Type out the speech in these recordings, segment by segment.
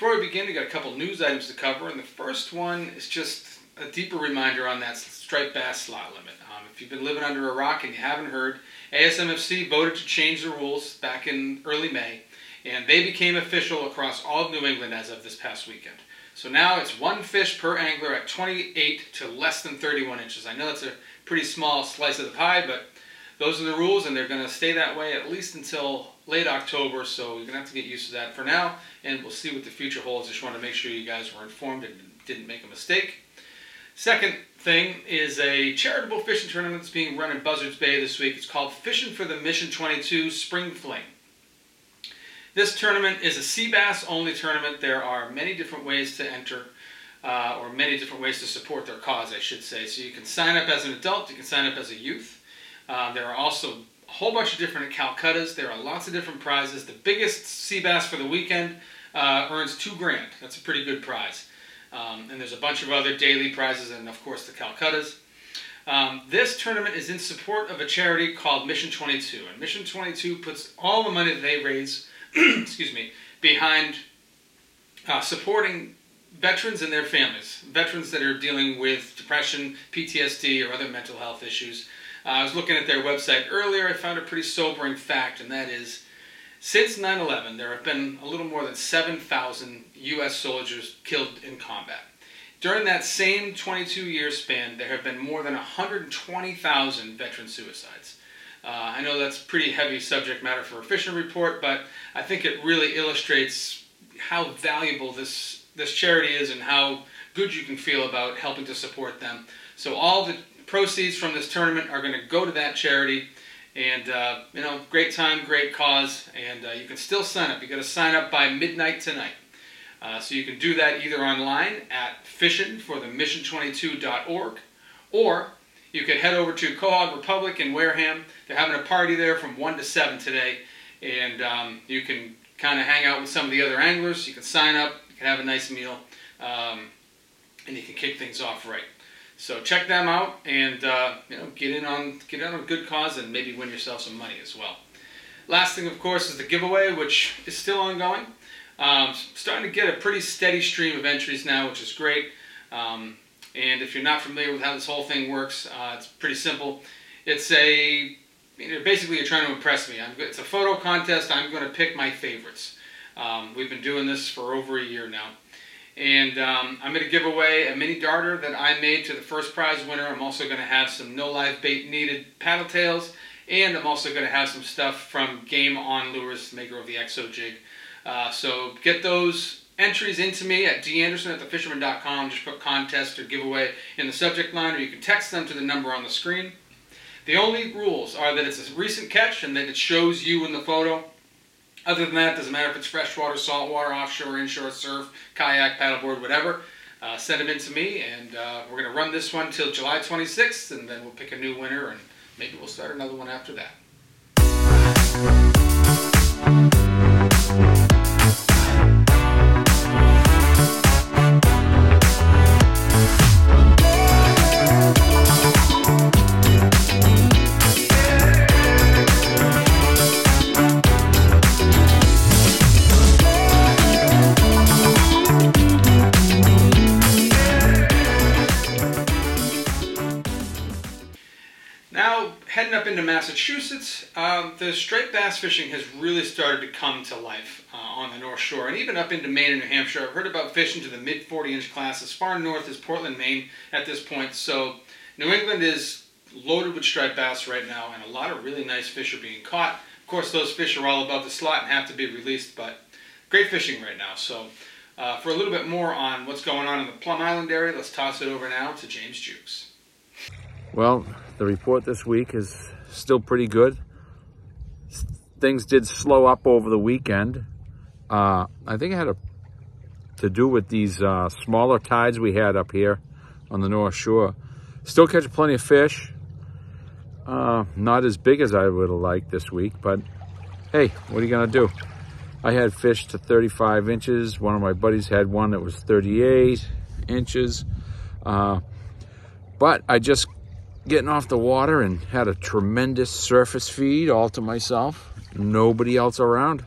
Before we begin, we got a couple news items to cover, and the first one is just a deeper reminder on that striped bass slot limit. Um, if you've been living under a rock and you haven't heard, ASMFC voted to change the rules back in early May, and they became official across all of New England as of this past weekend. So now it's one fish per angler at 28 to less than 31 inches. I know that's a pretty small slice of the pie, but those are the rules, and they're going to stay that way at least until late October. So you're to have to get used to that for now, and we'll see what the future holds. Just want to make sure you guys were informed and didn't make a mistake. Second thing is a charitable fishing tournament that's being run in Buzzards Bay this week. It's called Fishing for the Mission 22 Spring Fling. This tournament is a sea bass only tournament. There are many different ways to enter, uh, or many different ways to support their cause, I should say. So you can sign up as an adult, you can sign up as a youth. Uh, there are also a whole bunch of different Calcuttas. There are lots of different prizes. The biggest sea bass for the weekend uh, earns two grand. That's a pretty good prize. Um, and there's a bunch of other daily prizes, and of course the Calcuttas. Um, this tournament is in support of a charity called Mission 22, and Mission 22 puts all the money that they raise, excuse me, behind uh, supporting veterans and their families, veterans that are dealing with depression, PTSD, or other mental health issues. Uh, I was looking at their website earlier. I found a pretty sobering fact, and that is since 9 11, there have been a little more than 7,000 U.S. soldiers killed in combat. During that same 22 year span, there have been more than 120,000 veteran suicides. Uh, I know that's pretty heavy subject matter for a fishing report, but I think it really illustrates how valuable this, this charity is and how good you can feel about helping to support them. So, all the proceeds from this tournament are going to go to that charity. And, uh, you know, great time, great cause, and uh, you can still sign up. you got to sign up by midnight tonight. Uh, so you can do that either online at fishingforthemission22.org or you can head over to Quahog Republic in Wareham. They're having a party there from 1 to 7 today, and um, you can kind of hang out with some of the other anglers. You can sign up, you can have a nice meal, um, and you can kick things off right. So check them out and uh, you know get in on get in on a good cause and maybe win yourself some money as well. Last thing, of course, is the giveaway, which is still ongoing. Um, starting to get a pretty steady stream of entries now, which is great. Um, and if you're not familiar with how this whole thing works, uh, it's pretty simple. It's a you know, basically you're trying to impress me. I'm, it's a photo contest. I'm going to pick my favorites. Um, we've been doing this for over a year now. And um, I'm going to give away a mini darter that I made to the first prize winner. I'm also going to have some no live bait needed paddle tails. And I'm also going to have some stuff from Game On Lures, maker of the Exo Jig. Uh, so get those entries into me at danderson at thefisherman.com. Just put contest or giveaway in the subject line, or you can text them to the number on the screen. The only rules are that it's a recent catch and that it shows you in the photo. Other than that, doesn't matter if it's freshwater, saltwater, offshore, inshore, surf, kayak, paddleboard, whatever. Uh, send them in to me, and uh, we're going to run this one till July 26th, and then we'll pick a new winner, and maybe we'll start another one after that. Massachusetts, um, the striped bass fishing has really started to come to life uh, on the North Shore and even up into Maine and New Hampshire. I've heard about fishing to the mid 40 inch class as far north as Portland, Maine at this point. So New England is loaded with striped bass right now, and a lot of really nice fish are being caught. Of course, those fish are all above the slot and have to be released, but great fishing right now. So, uh, for a little bit more on what's going on in the Plum Island area, let's toss it over now to James Jukes. Well, the report this week is still pretty good. Things did slow up over the weekend. Uh, I think it had a, to do with these uh, smaller tides we had up here on the North Shore. Still catch plenty of fish. Uh, not as big as I would have liked this week, but hey, what are you going to do? I had fish to 35 inches. One of my buddies had one that was 38 inches. Uh, but I just getting off the water and had a tremendous surface feed all to myself. Nobody else around.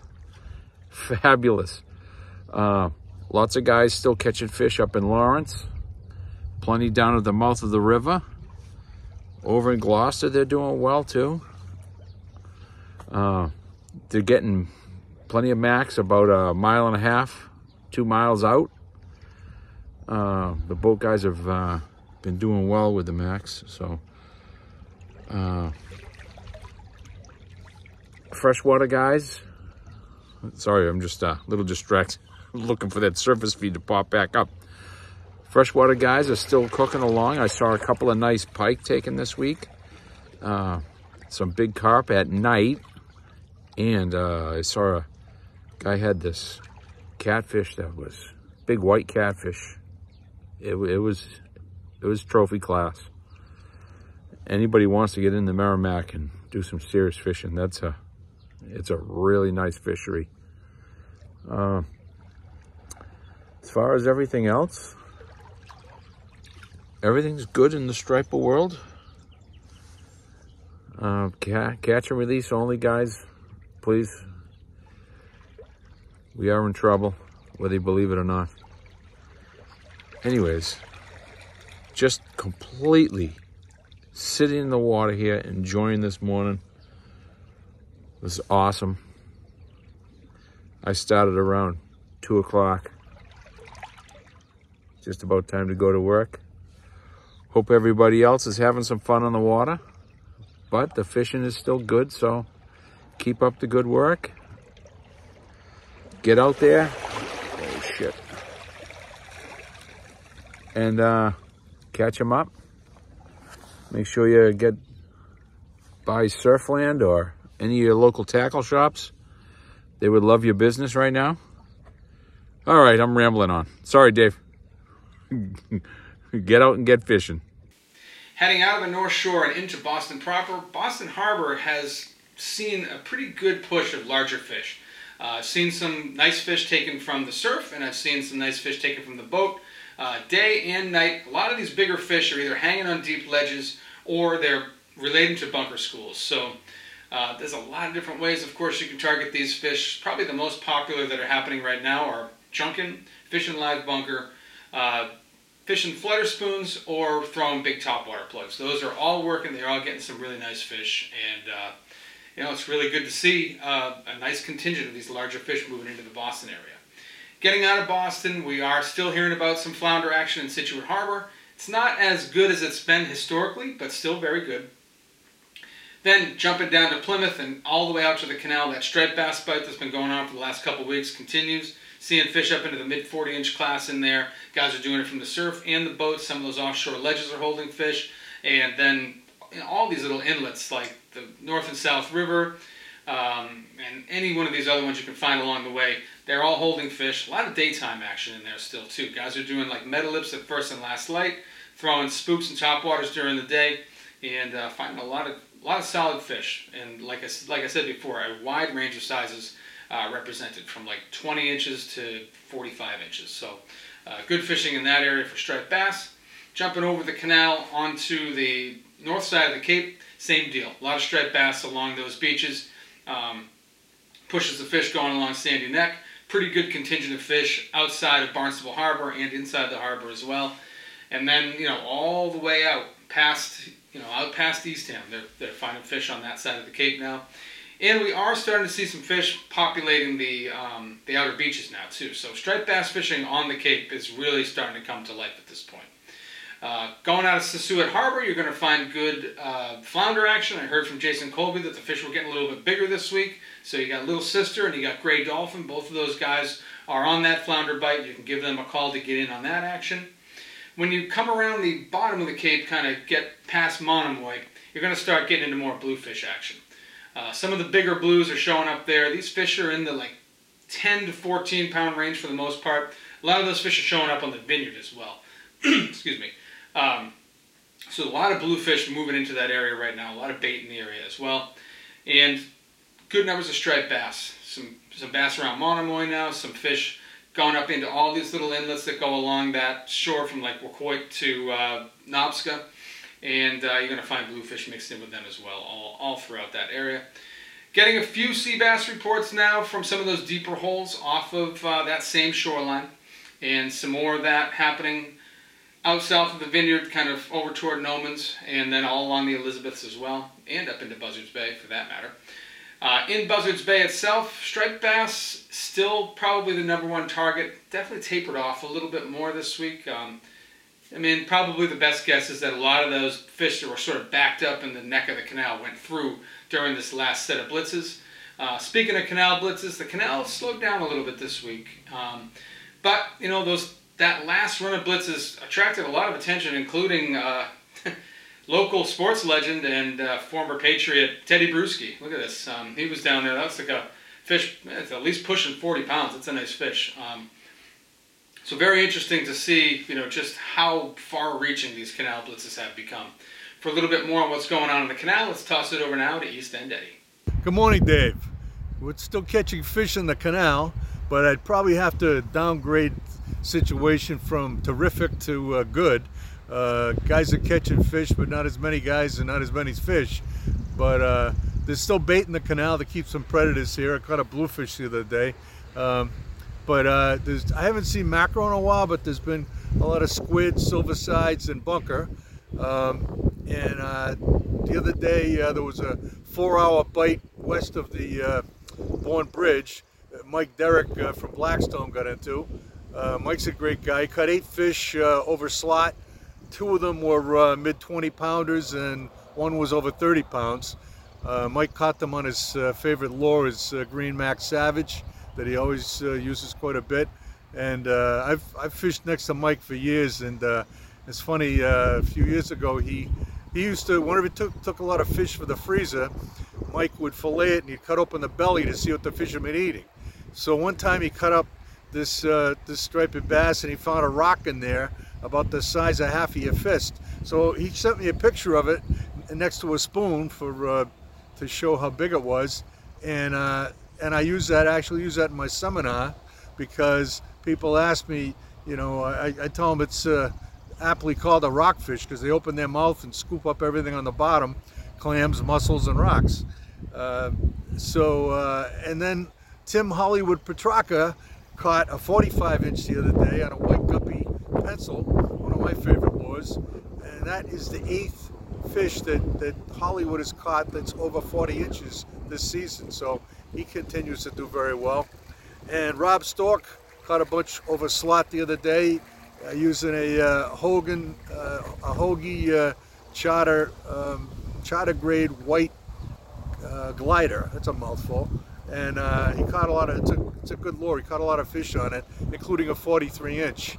Fabulous. Uh, Lots of guys still catching fish up in Lawrence. Plenty down at the mouth of the river. Over in Gloucester, they're doing well too. Uh, they're getting plenty of max about a mile and a half, two miles out. Uh, the boat guys have uh, been doing well with the max, so. Uh, freshwater guys. Sorry, I'm just a little distracted, looking for that surface feed to pop back up. Freshwater guys are still cooking along. I saw a couple of nice pike taken this week. Uh, some big carp at night. And uh, I saw a guy had this catfish that was big white catfish. It, it was it was trophy class. Anybody wants to get in the Merrimack and do some serious fishing, that's a it's a really nice fishery. Uh, as far as everything else, everything's good in the striper world. Uh, catch and release only, guys. Please. We are in trouble, whether you believe it or not. Anyways, just completely sitting in the water here, enjoying this morning. This is awesome. I started around 2 o'clock. Just about time to go to work. Hope everybody else is having some fun on the water. But the fishing is still good, so keep up the good work. Get out there. Oh, shit. And uh, catch them up. Make sure you get by Surfland or any of your local tackle shops. They would love your business right now. All right, I'm rambling on. Sorry, Dave. get out and get fishing. Heading out of the North Shore and into Boston proper, Boston Harbor has seen a pretty good push of larger fish. Uh, I've seen some nice fish taken from the surf, and I've seen some nice fish taken from the boat. Uh, day and night, a lot of these bigger fish are either hanging on deep ledges or they're relating to bunker schools. So uh, there's a lot of different ways, of course, you can target these fish. Probably the most popular that are happening right now are chunking, fishing live bunker, uh, fishing flutter spoons, or throwing big topwater plugs. Those are all working. They're all getting some really nice fish, and uh, you know it's really good to see uh, a nice contingent of these larger fish moving into the Boston area. Getting out of Boston, we are still hearing about some flounder action in Scituate Harbor. It's not as good as it's been historically, but still very good. Then jumping down to Plymouth and all the way out to the canal, that striped bass bite that's been going on for the last couple weeks continues. Seeing fish up into the mid 40 inch class in there. Guys are doing it from the surf and the boat. Some of those offshore ledges are holding fish. And then all these little inlets like the North and South River um, and any one of these other ones you can find along the way, they're all holding fish. A lot of daytime action in there still too. Guys are doing like metal lips at first and last light, throwing spooks and topwaters during the day, and uh, finding a lot of a lot of solid fish, and like I, like I said before, a wide range of sizes uh, represented from like 20 inches to 45 inches. So uh, good fishing in that area for striped bass. Jumping over the canal onto the north side of the Cape, same deal. A lot of striped bass along those beaches. Um, pushes the fish going along Sandy Neck. Pretty good contingent of fish outside of Barnstable Harbor and inside the harbor as well. And then, you know, all the way out past you know, out past Eastham. They're, they're finding fish on that side of the Cape now. And we are starting to see some fish populating the, um, the outer beaches now, too. So striped bass fishing on the Cape is really starting to come to life at this point. Uh, going out of Scituate Harbor, you're going to find good uh, flounder action. I heard from Jason Colby that the fish were getting a little bit bigger this week. So you got Little Sister and you got Gray Dolphin. Both of those guys are on that flounder bite. You can give them a call to get in on that action when you come around the bottom of the cape, kind of get past Monomoy, you're going to start getting into more bluefish action. Uh, some of the bigger blues are showing up there. These fish are in the like 10 to 14 pound range for the most part. A lot of those fish are showing up on the vineyard as well. Excuse me. Um, so a lot of bluefish moving into that area right now. A lot of bait in the area as well, and good numbers of striped bass. Some some bass around Monomoy now. Some fish gone up into all these little inlets that go along that shore from like Waquoit to uh, Nobska. And uh, you're going to find bluefish mixed in with them as well, all, all throughout that area. Getting a few sea bass reports now from some of those deeper holes off of uh, that same shoreline. and some more of that happening out south of the vineyard, kind of over toward Nomans, and then all along the Elizabeths as well, and up into Buzzards Bay for that matter. Uh, in Buzzards Bay itself, striped bass still probably the number one target. Definitely tapered off a little bit more this week. Um, I mean, probably the best guess is that a lot of those fish that were sort of backed up in the neck of the canal went through during this last set of blitzes. Uh, speaking of canal blitzes, the canal slowed down a little bit this week. Um, but, you know, those that last run of blitzes attracted a lot of attention, including uh, local sports legend and uh, former Patriot Tedy Bruschi. Look at this. Um, he was down there. That's like a fish. It's at least pushing 40 pounds. It's a nice fish. Um, so very interesting to see, you know, just how far-reaching these canal blitzes have become. For a little bit more on what's going on in the canal, let's toss it over now to East End Eddie. Good morning, Dave. We're still catching fish in the canal, but I'd probably have to downgrade situation from terrific to uh, good. Uh, guys are catching fish, but not as many guys and not as many fish. But uh, there's still bait in the canal to keep some predators here. I caught a bluefish the other day. Um, but uh, I haven't seen mackerel in a while, but there's been a lot of squid, silver sides, and bunker. Um, and uh, the other day uh, there was a four-hour bite west of the Bourne Bridge. Mike Derrick from Blackstone got into. Uh, Mike's a great guy. He caught eight fish over slot. Two of them were mid 20 pounders, and one was over 30 pounds. Mike caught them on his favorite lure, his Green Max Savage that he always uh, uses quite a bit. And uh, I've, I've fished next to Mike for years, and uh, it's funny. a few years ago, he he used to whenever he took took a lot of fish for the freezer, Mike would fillet it and he'd cut open the belly to see what the fish had been eating. So one time he cut up this uh, this striped bass and he found a rock in there about the size of half of your fist. So he sent me a picture of it next to a spoon for uh, to show how big it was, and uh, and I use that, actually use that in my seminar because people ask me, you know, I, I tell them it's uh, aptly called a rockfish because they open their mouth and scoop up everything on the bottom, clams, mussels, and rocks. Uh, so, uh, and then Tim Hollywood Petrarca caught a 45 inch the other day on a white guppy pencil, one of my favorite lures, and that is the eighth fish that, that Hollywood has caught that's over 40 inches this season. So he continues to do very well. And Rob Stork caught a bunch over slot the other day uh, using a uh, Hogan, uh, a Hogy uh, charter, um, charter grade white uh, glider. That's a mouthful. And uh, he caught a lot of, it's a, it's a good lure. He caught a lot of fish on it, including a 43 inch.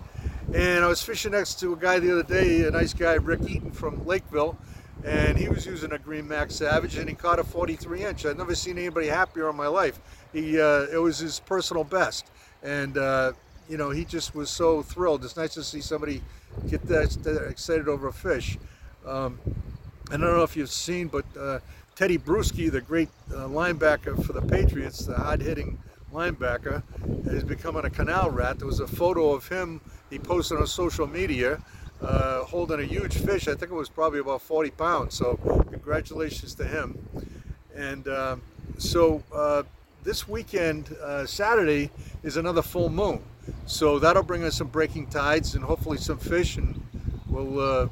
And I was fishing next to a guy the other day, a nice guy, Rick Eaton from Lakeville, and he was using a Green Max Savage, and he caught a 43 inch. I've never seen anybody happier in my life. He, uh, it was his personal best, and uh, you know he just was so thrilled. It's nice to see somebody get that, that excited over a fish. Um, I don't know if you've seen, but uh, Tedy Bruschi, the great uh, linebacker for the Patriots, the hard-hitting linebacker, is becoming a canal rat. There was a photo of him he posted on social media uh, holding a huge fish. I think it was probably about 40 pounds. So congratulations to him. And uh, so this weekend, uh, Saturday, is another full moon. So that'll bring us some breaking tides and hopefully some fish, and we'll uh,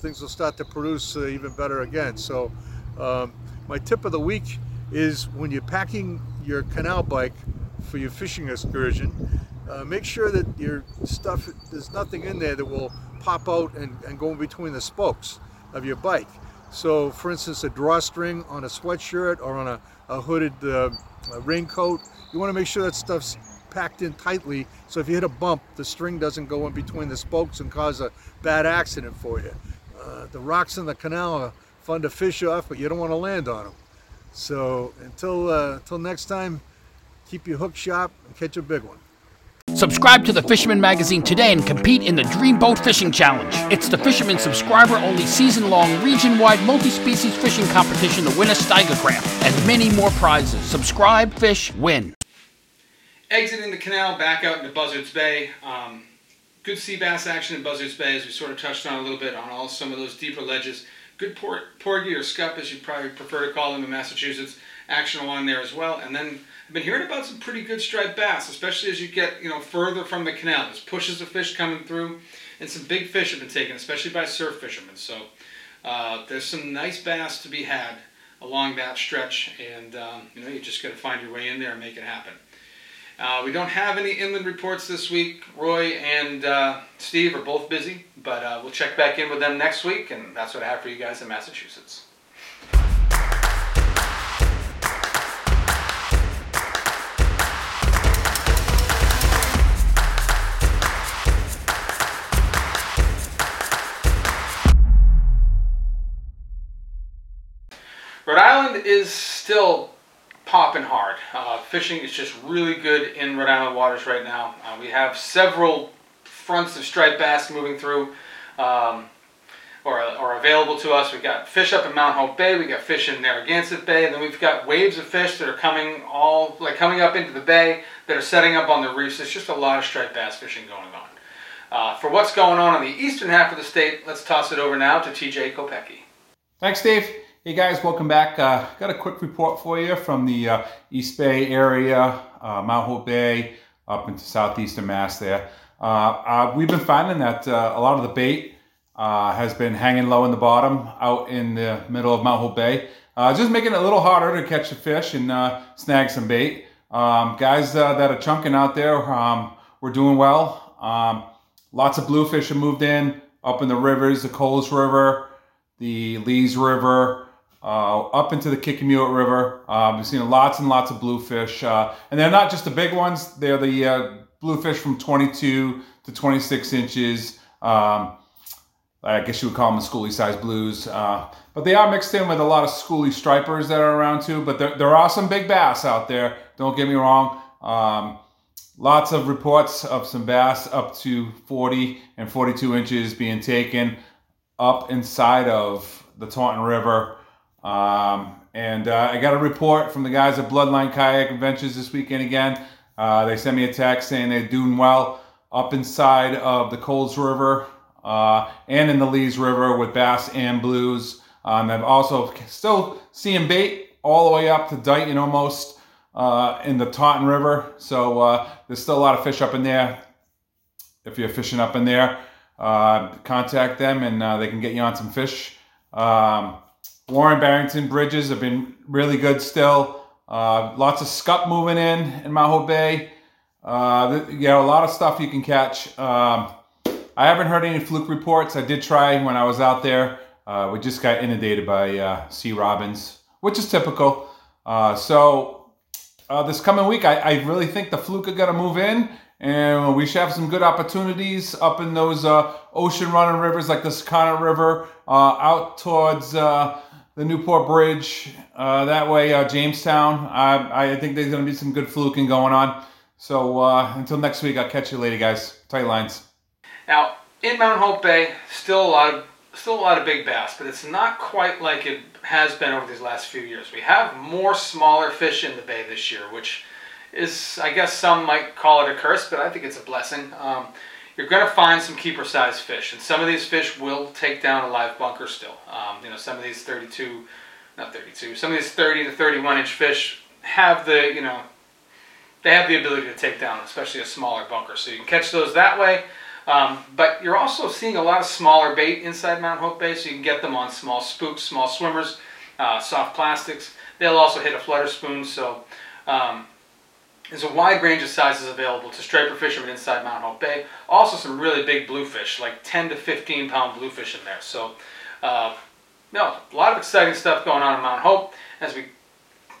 things will start to produce uh, even better again. So um, my tip of the week is when you're packing your canal bike for your fishing excursion, uh, make sure that your stuff, there's nothing in there that will pop out and, and go in between the spokes of your bike. So for instance, a drawstring on a sweatshirt or on a, a hooded uh, a raincoat, you want to make sure that stuff's packed in tightly so if you hit a bump, the string doesn't go in between the spokes and cause a bad accident for you. Uh, the rocks in the canal are fun to fish off, but you don't want to land on them. So until, uh, until next time, keep your hook sharp and catch a big one. Subscribe to the Fisherman Magazine today and compete in the Dream Boat Fishing Challenge. It's the Fisherman subscriber only season long, region wide, multi species fishing competition to win a Steigercraft and many more prizes. Subscribe, fish, win. Exiting the canal back out into Buzzards Bay. Um, good sea bass action in Buzzards Bay, as we sort of touched on a little bit on all some of those deeper ledges. Good porgy or scup, as you probably prefer to call them in Massachusetts, action along there as well. And then I've been hearing about some pretty good striped bass, especially as you get you know further from the canal. There's pushes of fish coming through, and some big fish have been taken, especially by surf fishermen. So uh, there's some nice bass to be had along that stretch, and um, you know you just got to find your way in there and make it happen. Uh, we don't have any inland reports this week. Roy and uh, Steve are both busy, but uh, we'll check back in with them next week, and that's what I have for you guys in Massachusetts. Rhode Island is still popping hard. Uh, fishing is just really good in Rhode Island waters right now. Uh, we have several fronts of striped bass moving through um, or, or available to us. We've got fish up in Mount Hope Bay, we've got fish in Narragansett Bay, and then we've got waves of fish that are coming all like coming up into the bay that are setting up on the reefs. It's just a lot of striped bass fishing going on. Uh, for what's going on on the eastern half of the state, let's toss it over now to TJ Kopecki. Thanks, Dave. Hey guys, welcome back. Uh, got a quick report for you from the uh, East Bay area, uh, Mount Hope Bay, up into southeastern Mass there. Uh, uh, we've been finding that uh, a lot of the bait has been hanging low in the bottom out in the middle of Mount Hope Bay. just making it a little harder to catch a fish and snag some bait. Um, guys that are chunking out there, um, we're doing well. Um, lots of bluefish have moved in up in the rivers, the Coles River, the Lees River, uh, up into the Kickamuit River. Uh, we've seen lots and lots of bluefish, uh, and they're not just the big ones. They're the uh, bluefish from 22 to 26 inches. Um, I guess you would call them the schoolie size blues, uh, but they are mixed in with a lot of schoolie stripers that are around too. But there, there are some big bass out there. Don't get me wrong. Um, lots of reports of some bass up to 40 and 42 inches being taken up inside of the Taunton River. Um, and uh, I got a report from the guys at Bloodline Kayak Adventures this weekend again. Uh, they sent me a text saying they're doing well up inside of the Coles River uh, and in the Lees River with bass and blues. Um, I'm also still seeing bait all the way up to Dighton almost uh, in the Taunton River. So uh, there's still a lot of fish up in there. If you're fishing up in there, uh, contact them and they can get you on some fish. Um, Warren Barrington bridges have been really good still. Uh, lots of scup moving in in Hope Bay. Uh, you know, a lot of stuff you can catch. Um, I haven't heard any fluke reports. I did try when I was out there. Uh, we just got inundated by uh, sea robins, which is typical. Uh, so uh, this coming week, I, I, really think the fluke are going to move in, and we should have some good opportunities up in those ocean running rivers like the Sakonnet River, out towards the Newport Bridge. Uh, that way, uh, Jamestown. I, I think there's going to be some good fluking going on. So uh, until next week, I'll catch you later, guys. Tight lines. Now in Mount Hope Bay, still a lot of still a lot of big bass, but it's not quite like it has been over these last few years. We have more smaller fish in the bay this year, which is, I guess, some might call it a curse, but I think it's a blessing. Um, you're going to find some keeper size fish, and some of these fish will take down a live bunker still. Um, you know, some of these 32, not 32, some of these 30 to 31 inch fish have the, you know, they have the ability to take down, especially a smaller bunker. So you can catch those that way. Um, but you're also seeing a lot of smaller bait inside Mount Hope Bay, so you can get them on small spooks, small swimmers, uh, soft plastics. They'll also hit a flutter spoon, so um, there's a wide range of sizes available to striper fishermen inside Mount Hope Bay. Also some really big bluefish, like 10 to 15 pound bluefish in there. So, uh, no, a lot of exciting stuff going on in Mount Hope. As we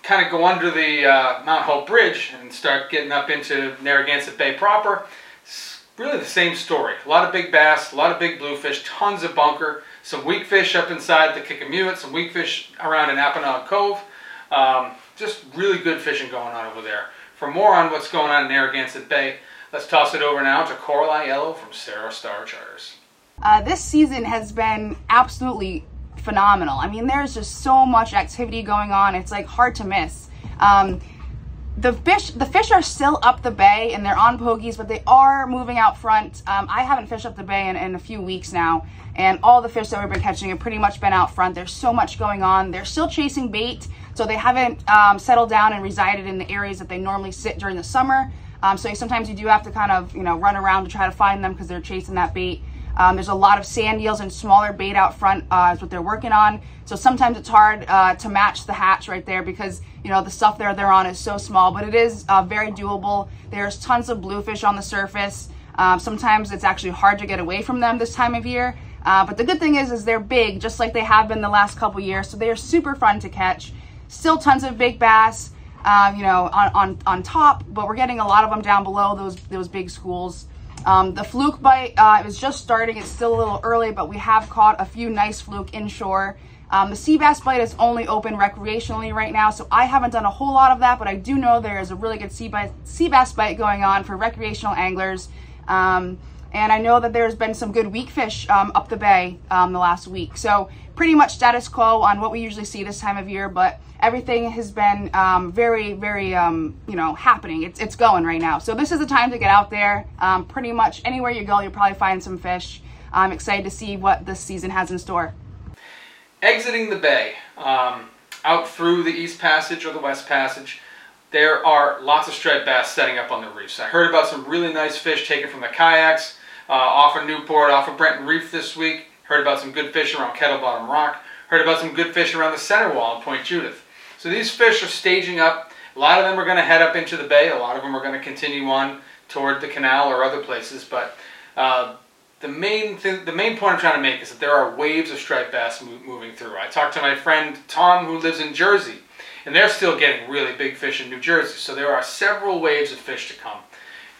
kind of go under the uh, Mount Hope Bridge and start getting up into Narragansett Bay proper, it's really the same story. A lot of big bass, a lot of big bluefish, tons of bunker, some weak fish up inside the Kickamuit, some weak fish around in Apponaug Cove. Um, just really good fishing going on over there. For more on what's going on in Narragansett Bay, let's toss it over now to Coral Yellow from Sarah Star Charters. Uh, this season has been absolutely phenomenal. I mean, there's just so much activity going on. It's like hard to miss. Um, the fish the fish are still up the bay and they're on pogies but they are moving out front. Um, i haven't fished up the bay in, in, a few weeks now and all the fish that we've been catching have pretty much been out front. There's so much going on. They're still chasing bait so they haven't um, settled down and resided in the areas that they normally sit during the summer. Um, so sometimes you do have to kind of you know run around to try to find them because they're chasing that bait um, there's a lot of sand eels and smaller bait out front uh, is what they're working on. So sometimes it's hard uh, to match the hatch right there because, you know, the stuff there they're on is so small, but it is uh, very doable. There's tons of bluefish on the surface. Um, sometimes it's actually hard to get away from them this time of year. Uh, but the good thing is, is they're big, just like they have been the last couple years. So they're super fun to catch. Still tons of big bass, uh, you know, on, on, on top, but we're getting a lot of them down below those, those big schools. Um, the fluke bite uh, was just starting. It's still a little early, but we have caught a few nice fluke inshore. Um, the sea bass bite is only open recreationally right now, so I haven't done a whole lot of that, but I do know there is a really good sea, sea bass bite going on for recreational anglers. Um, and I know that there's been some good weak fish um, up the bay um, the last week. So pretty much status quo on what we usually see this time of year, but everything has been um, very, very, um, you know, happening. It's, it's going right now. So this is the time to get out there. Um, pretty much anywhere you go, you'll probably find some fish. I'm excited to see what this season has in store. Exiting the bay, um, out through the East Passage or the West Passage, there are lots of striped bass setting up on the reefs. I heard about some really nice fish taken from the kayaks uh, off of Newport, off of Brenton Reef this week. Heard about some good fish around Kettle Bottom Rock. Heard about some good fish around the center wall in Point Judith. So these fish are staging up. A lot of them are going to head up into the bay. A lot of them are going to continue on toward the canal or other places. But uh, the main thing, the main point I'm trying to make is that there are waves of striped bass mo moving through. I talked to my friend Tom, who lives in Jersey, and they're still getting really big fish in New Jersey. So there are several waves of fish to come,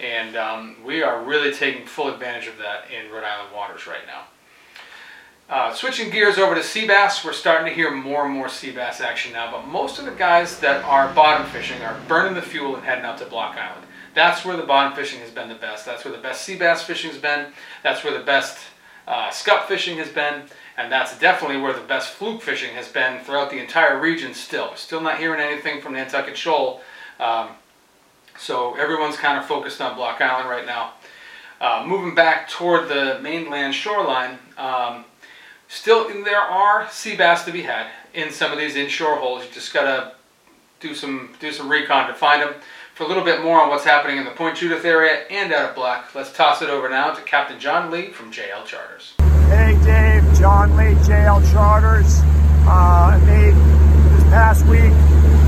and um, we are really taking full advantage of that in Rhode Island waters right now. Uh, switching gears over to sea bass, we're starting to hear more and more sea bass action now, but most of the guys that are bottom fishing are burning the fuel and heading out to Block Island. That's where the bottom fishing has been the best. That's where the best sea bass fishing has been. That's where the best uh, scup fishing has been. And that's definitely where the best fluke fishing has been throughout the entire region still. Still not hearing anything from Nantucket Shoal. Um, so everyone's kind of focused on Block Island right now. Uh, moving back toward the mainland shoreline, um, Still, there are sea bass to be had in some of these inshore holes. You just gotta do some do some recon to find them. For a little bit more on what's happening in the Point Judith area and out of Black, let's toss it over now to Captain John Lee from JL Charters. Hey Dave, John Lee, JL Charters. Uh, made this past week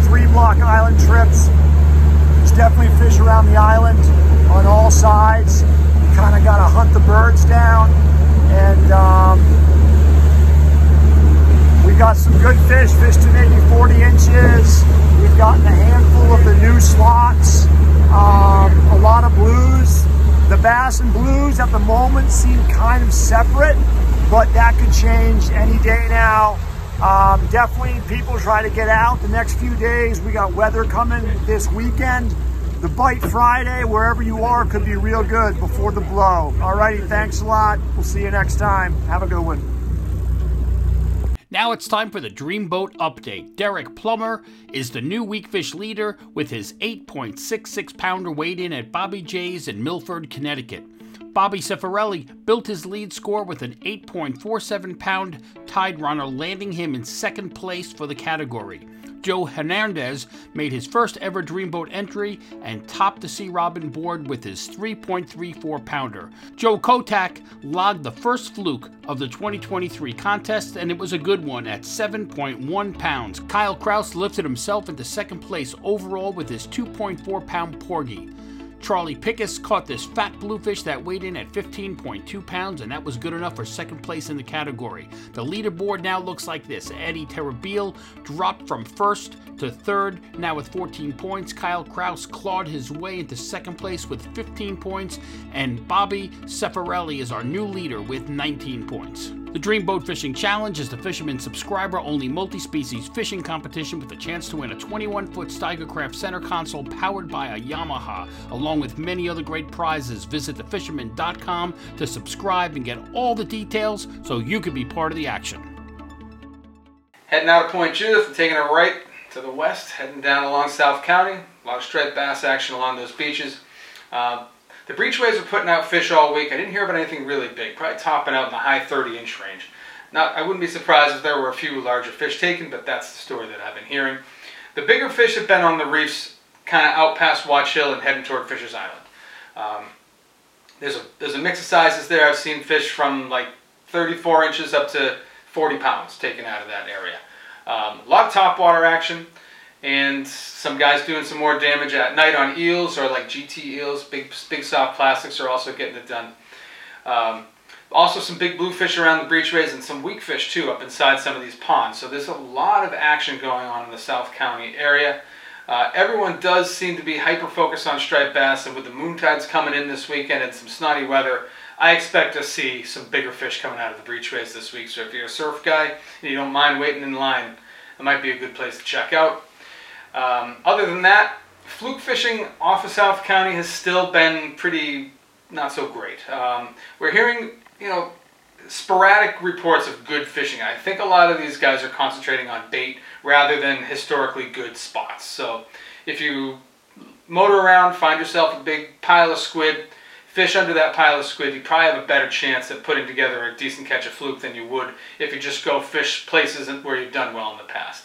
three Block Island trips. There's definitely fish around the island on all sides. You kind of got to hunt the birds down and um, we got some good fish, fish to maybe 40 inches. We've gotten a handful of the new slots, um, a lot of blues. The bass and blues at the moment seem kind of separate, but that could change any day now. Um, definitely people try to get out the next few days. We got weather coming this weekend. The Bite Friday, wherever you are, could be real good before the blow. Alrighty, thanks a lot. We'll see you next time. Have a good one. Now it's time for the Dreamboat update. Derek Plummer is the new weakfish leader with his 8.66 pounder weighed in at Bobby J's in Milford, Connecticut. Bobby Cifarelli built his lead score with an 8.47 pound tide runner, landing him in second place for the category. Joe Hernandez made his first ever Dreamboat entry and topped the Sea Robin board with his 3.34 pounder. Joe Kotak logged the first fluke of the 2023 contest, and it was a good one at 7.1 pounds. Kyle Kraus lifted himself into second place overall with his 2.4 pound porgy. Charlie Pickus caught this fat bluefish that weighed in at 15.2 pounds, and that was good enough for second place in the category. The leaderboard now looks like this Eddie Terrabil dropped from first to third, now with 14 points. Kyle Kraus clawed his way into second place with 15 points, and Bobby Cefarelli is our new leader with 19 points. The Dream Boat Fishing Challenge is the fisherman subscriber only multi species fishing competition with a chance to win a 21 foot Steigercraft center console powered by a Yamaha, along with many other great prizes. Visit thefisherman.com to subscribe and get all the details so you can be part of the action. Heading out of Point Judith and taking a right to the west, heading down along South County. A lot of striped bass action along those beaches. Uh, the breachways are putting out fish all week. I didn't hear about anything really big, probably topping out in the high 30 inch range. Not, I wouldn't be surprised if there were a few larger fish taken, but that's the story that I've been hearing. The bigger fish have been on the reefs, kind of out past Watch Hill and heading toward Fisher's Island. Um, there's a there's a mix of sizes there. I've seen fish from like 34 inches up to 40 pounds taken out of that area. Um, a lot of topwater action, and some guys doing some more damage at night on eels or like GT eels. Big big soft plastics are also getting it done. Um, also some big bluefish around the breachways and some weak fish too up inside some of these ponds. So there's a lot of action going on in the South County area. Uh, everyone does seem to be hyper focused on striped bass, and with the moon tides coming in this weekend and some snotty weather, I expect to see some bigger fish coming out of the breachways this week. So if you're a surf guy and you don't mind waiting in line, it might be a good place to check out. Um, other than that, fluke fishing off of South County has still been pretty not so great. Um, we're hearing, you know, sporadic reports of good fishing. I think a lot of these guys are concentrating on bait rather than historically good spots. So if you motor around, find yourself a big pile of squid, fish under that pile of squid, you probably have a better chance at putting together a decent catch of fluke than you would if you just go fish places where you've done well in the past.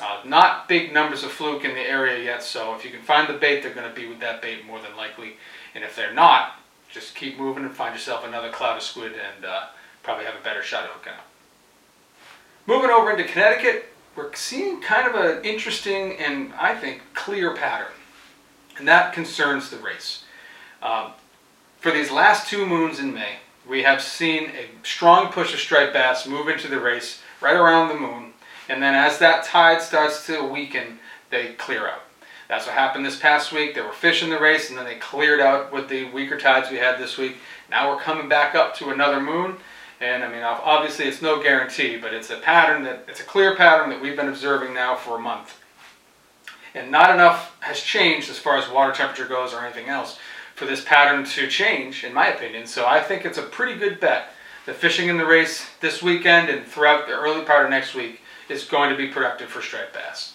Uh, not big numbers of fluke in the area yet, so if you can find the bait, they're going to be with that bait more than likely. And if they're not, just keep moving and find yourself another cloud of squid and uh, probably have a better shot at hooking up. Moving over into Connecticut, we're seeing kind of an interesting and I think clear pattern, and that concerns the race. Um, for these last two moons in May, we have seen a strong push of striped bass move into the race right around the moon, and then as that tide starts to weaken, they clear out. That's what happened this past week. They were fishing the race, and then they cleared out with the weaker tides we had this week. Now we're coming back up to another moon, and I mean, obviously it's no guarantee, but it's a pattern that, it's a clear pattern that we've been observing now for a month. And not enough has changed as far as water temperature goes or anything else for this pattern to change, in my opinion. So I think it's a pretty good bet that fishing in the race this weekend and throughout the early part of next week is going to be productive for striped bass.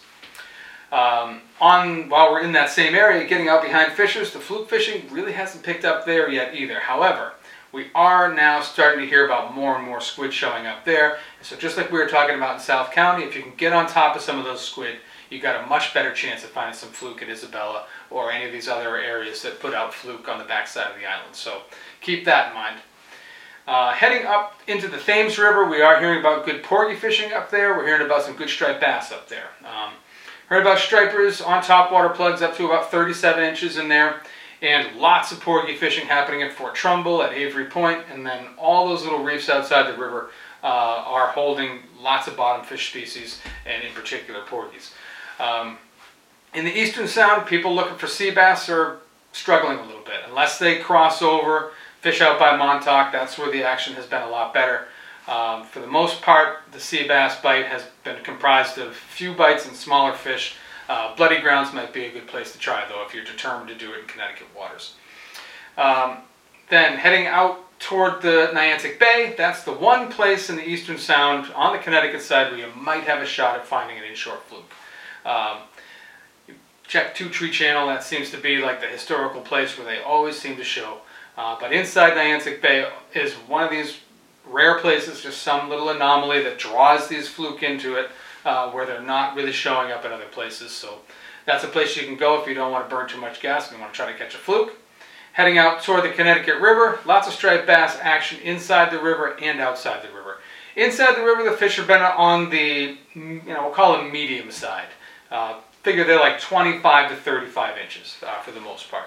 Um, on while we're in that same area, getting out behind fishers, the fluke fishing really hasn't picked up there yet either. However, we are now starting to hear about more and more squid showing up there. So just like we were talking about in South County, if you can get on top of some of those squid, you got a much better chance of finding some fluke at Isabella or any of these other areas that put out fluke on the backside of the island. So keep that in mind. Uh, heading up into the Thames River, we are hearing about good porgy fishing up there. We're hearing about some good striped bass up there. Um, heard about stripers on top water plugs up to about 37 inches in there and lots of porgy fishing happening at Fort Trumbull, at Avery Point, and then all those little reefs outside the river uh, are holding lots of bottom fish species, and in particular porgies. Um, in the Eastern Sound, people looking for sea bass are struggling a little bit. Unless they cross over, fish out by Montauk, that's where the action has been a lot better. Um, for the most part, the sea bass bite has been comprised of few bites and smaller fish, uh, Bloody Grounds might be a good place to try, though, if you're determined to do it in Connecticut waters. Um, then heading out toward the Niantic Bay, that's the one place in the Eastern Sound on the Connecticut side where you might have a shot at finding an inshore fluke. Um, check Two Tree Channel, that seems to be like the historical place where they always seem to show. Uh, but inside Niantic Bay is one of these rare places, just some little anomaly that draws these fluke into it uh, where they're not really showing up in other places. So that's a place you can go if you don't want to burn too much gas and you want to try to catch a fluke. Heading out toward the Connecticut River, lots of striped bass action inside the river and outside the river. Inside the river, the fish have been on the, you know, we'll call them medium side. Uh, figure they're like 25 to 35 inches uh, for the most part.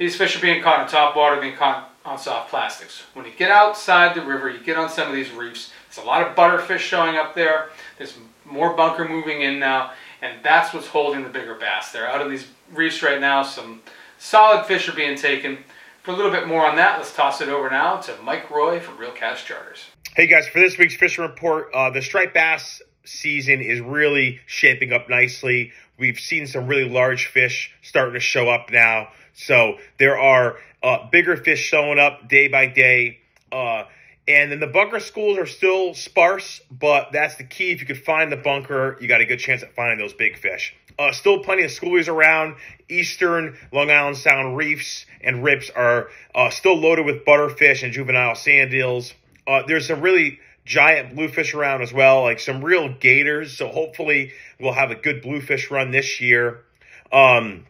These fish are being caught in top water, being caught on soft plastics. When you get outside the river, you get on some of these reefs, there's a lot of butterfish showing up there. There's more bunker moving in now, and that's what's holding the bigger bass. They're out of these reefs right now. Some solid fish are being taken. For a little bit more on that, let's toss it over now to Mike Roy from Reel Cast Charters. Hey guys, for this week's fishing report, uh, the striped bass season is really shaping up nicely. We've seen some really large fish starting to show up now. So there are uh, bigger fish showing up day by day. Uh, And then the bunker schools are still sparse, but that's the key. If you could find the bunker, you got a good chance at finding those big fish. Uh, still plenty of schoolies around. Eastern Long Island Sound reefs and rips are uh, still loaded with butterfish and juvenile sand eels. Uh, there's some really giant bluefish around as well, like some real gators. So hopefully we'll have a good bluefish run this year. Um,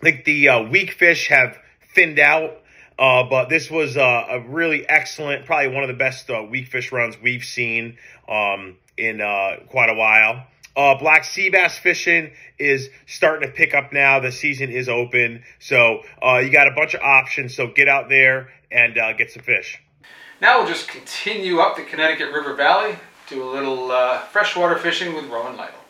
I think the uh, weak fish have thinned out. Uh, but this was uh, a really excellent, probably one of the best uh, weak fish runs we've seen um, in uh, quite a while. Uh, black sea bass fishing is starting to pick up now. The season is open. So uh, you got a bunch of options. So get out there and get some fish. Now we'll just continue up the Connecticut River Valley, do a little freshwater fishing with Rowan Lytle.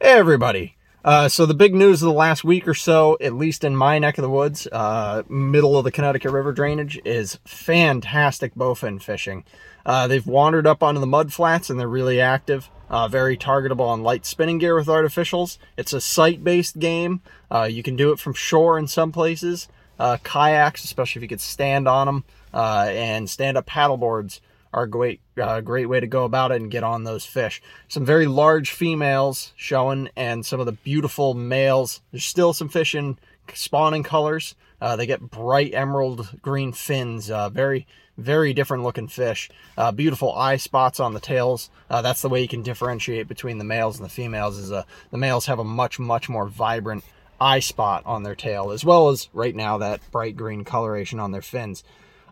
Hey everybody. Uh, so the big news of the last week or so, at least in my neck of the woods, uh, middle of the Connecticut River drainage, is fantastic bowfin fishing. Uh, they've wandered up onto the mud flats and they're really active. Uh, very targetable on light spinning gear with artificials. It's a sight-based game. Uh, you can do it from shore in some places. Uh, kayaks, especially if you could stand on them, and stand-up paddleboards are a great, uh, great way to go about it and get on those fish. Some very large females showing and some of the beautiful males. There's still some fish in spawning colors. Uh, they get bright emerald green fins. Uh, very, very different looking fish. Uh, beautiful eye spots on the tails. Uh, that's the way you can differentiate between the males and the females. Is uh, the males have a much, much more vibrant eye spot on their tail, as well as right now that bright green coloration on their fins.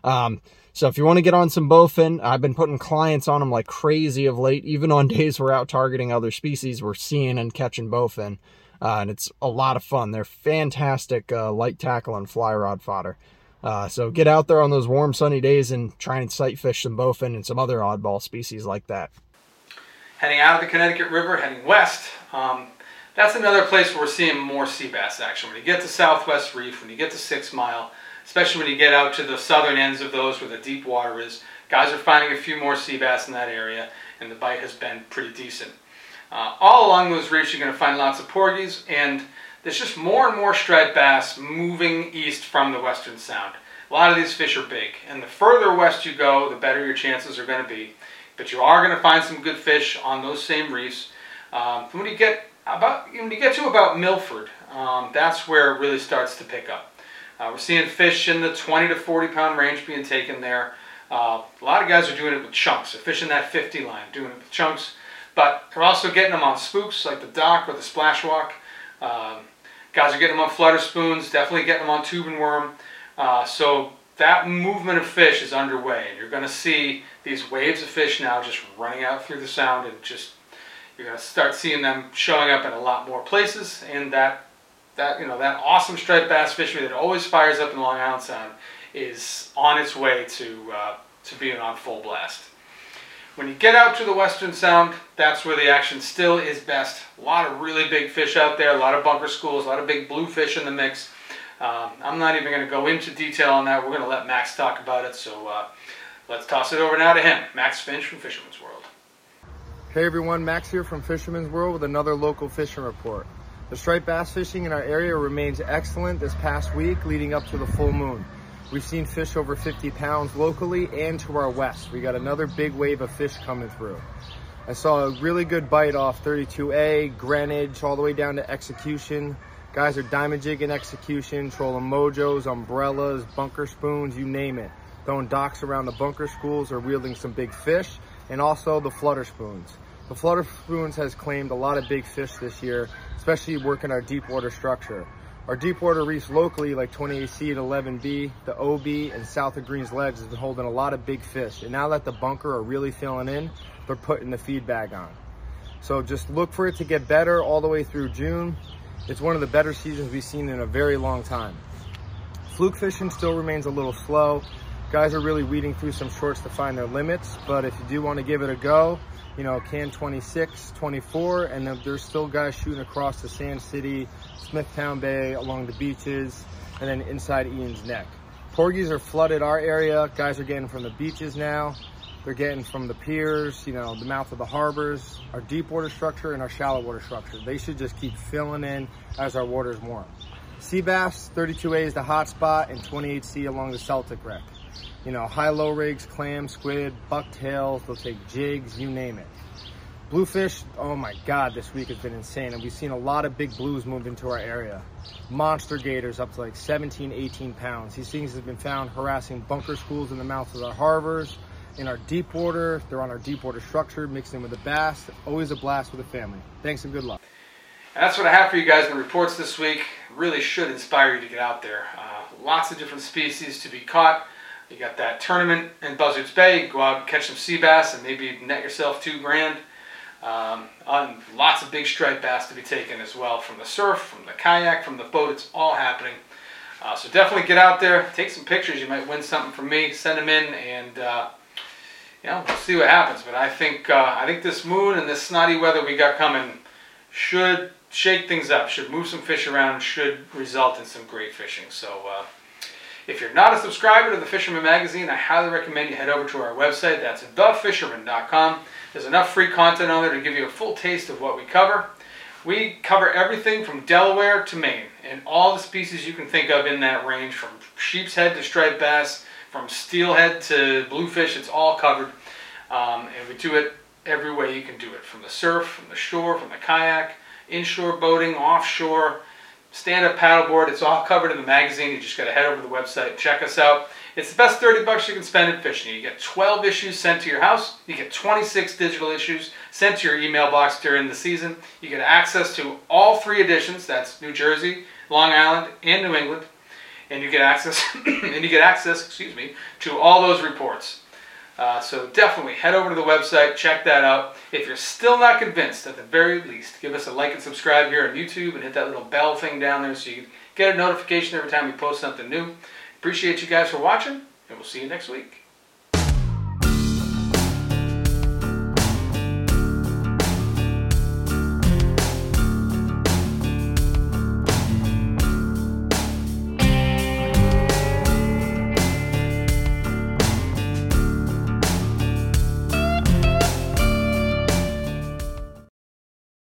Um, so if you want to get on some bowfin, I've been putting clients on them like crazy of late. Even on days we're out targeting other species, we're seeing and catching bowfin. Uh, and it's a lot of fun. They're fantastic uh, light tackle and fly rod fodder. Uh, so get out there on those warm sunny days and try and sight fish some bowfin and some other oddball species like that. Heading out of the Connecticut River, heading west, um, that's another place where we're seeing more sea bass action. When you get to Southwest Reef, when you get to Six Mile, especially when you get out to the southern ends of those where the deep water is. Guys are finding a few more sea bass in that area, and the bite has been pretty decent. Uh, all along those reefs, you're going to find lots of porgies, and there's just more and more striped bass moving east from the western sound. A lot of these fish are big, and the further west you go, the better your chances are going to be. But you are going to find some good fish on those same reefs. Um, when you get about when you get to about Milford, um, that's where it really starts to pick up. Uh, we're seeing fish in the 20 to 40 pound range being taken there. Uh, a lot of guys are doing it with chunks. They're fishing that 50 line, doing it with chunks. But we're also getting them on spooks like the Doc or the splash walk. Um, guys are getting them on flutter spoons, definitely getting them on tube and worm. Uh, so that movement of fish is underway. And you're going to see these waves of fish now just running out through the sound and just you're going to start seeing them showing up in a lot more places and that that you know that awesome striped bass fishery that always fires up in Long Island Sound is on its way to uh, to being on full blast. When you get out to the Western Sound, that's where the action still is best. A lot of really big fish out there, a lot of bunker schools, a lot of big bluefish in the mix. Um, I'm not even going to go into detail on that. We're going to let Max talk about it. So uh, let's toss it over now to him, Max Finch from Fisherman's World. Hey everyone, Max here from Fisherman's World with another local fishing report. The striped bass fishing in our area remains excellent this past week leading up to the full moon. We've seen fish over 50 pounds locally and to our west. We got another big wave of fish coming through. I saw a really good bite off 32A, Greenwich, all the way down to execution. Guys are diamond jigging execution, trolling mojos, umbrellas, bunker spoons, you name it. Throwing Docs around the bunker schools or wielding some big fish, and also the flutter spoons. The flutter spoons has claimed a lot of big fish this year, especially working our deep water structure. Our deep water reefs locally, like 28C and 11B, the OB, and south of Greens Ledge has been holding a lot of big fish. And now that the bunker are really filling in, they're putting the feed bag on. So just look for it to get better all the way through June. It's one of the better seasons we've seen in a very long time. Fluke fishing still remains a little slow. Guys are really weeding through some shorts to find their limits, but if you do want to give it a go, you know, can 26, 24, and there's still guys shooting across the Sand City, Smithtown Bay, along the beaches, and then inside Eaton's Neck. Porgies are flooded our area. Guys are getting from the beaches now. They're getting from the piers, you know, the mouth of the harbors, our deep water structure and our shallow water structure. They should just keep filling in as our water is warm. Sea bass, 32A is the hot spot and 28C along the Celtic wreck. You know, high-low rigs, clam, squid, bucktails, they'll take jigs, you name it. Bluefish, oh my God, this week has been insane. And we've seen a lot of big blues move into our area. Monster gators up to like 17, 18 pounds. These things have been found harassing bunker schools in the mouths of our harbors, in our deep water. They're on our deep water structure, mixed in with the bass. Always a blast with the family. Thanks and good luck. And that's what I have for you guys in the reports this week. Really should inspire you to get out there. Uh, lots of different species to be caught. You got that tournament in Buzzards Bay. Go out and catch some sea bass and maybe net yourself two grand. Um, lots of big striped bass to be taken as well from the surf, from the kayak, from the boat. It's all happening. Uh, so definitely get out there, take some pictures. You might win something from me. Send them in, and uh, you know, we'll see what happens. But I think uh, I think this moon and this snotty weather we got coming should shake things up, should move some fish around, should result in some great fishing. So. Uh, if you're not a subscriber to the Fisherman Magazine, I highly recommend you head over to our website. That's thefisherman.com. There's enough free content on there to give you a full taste of what we cover. We cover everything from Delaware to Maine and all the species you can think of in that range from sheep's head to striped bass, from steelhead to bluefish, it's all covered. Um, and we do it every way you can do it from the surf, from the shore, from the kayak, inshore boating, offshore stand-up paddleboard. It's all covered in the magazine. You just got to head over to the website, check us out. It's the best 30 bucks you can spend in fishing. You get 12 issues sent to your house. You get 26 digital issues sent to your email box during the season. You get access to all three editions. That's New Jersey, Long Island, and New England. And you get access, and you get access, excuse me, to all those reports. Uh, so definitely head over to the website, check that out. If you're still not convinced, at the very least, give us a like and subscribe here on YouTube and hit that little bell thing down there so you get a notification every time we post something new. Appreciate you guys for watching, and we'll see you next week.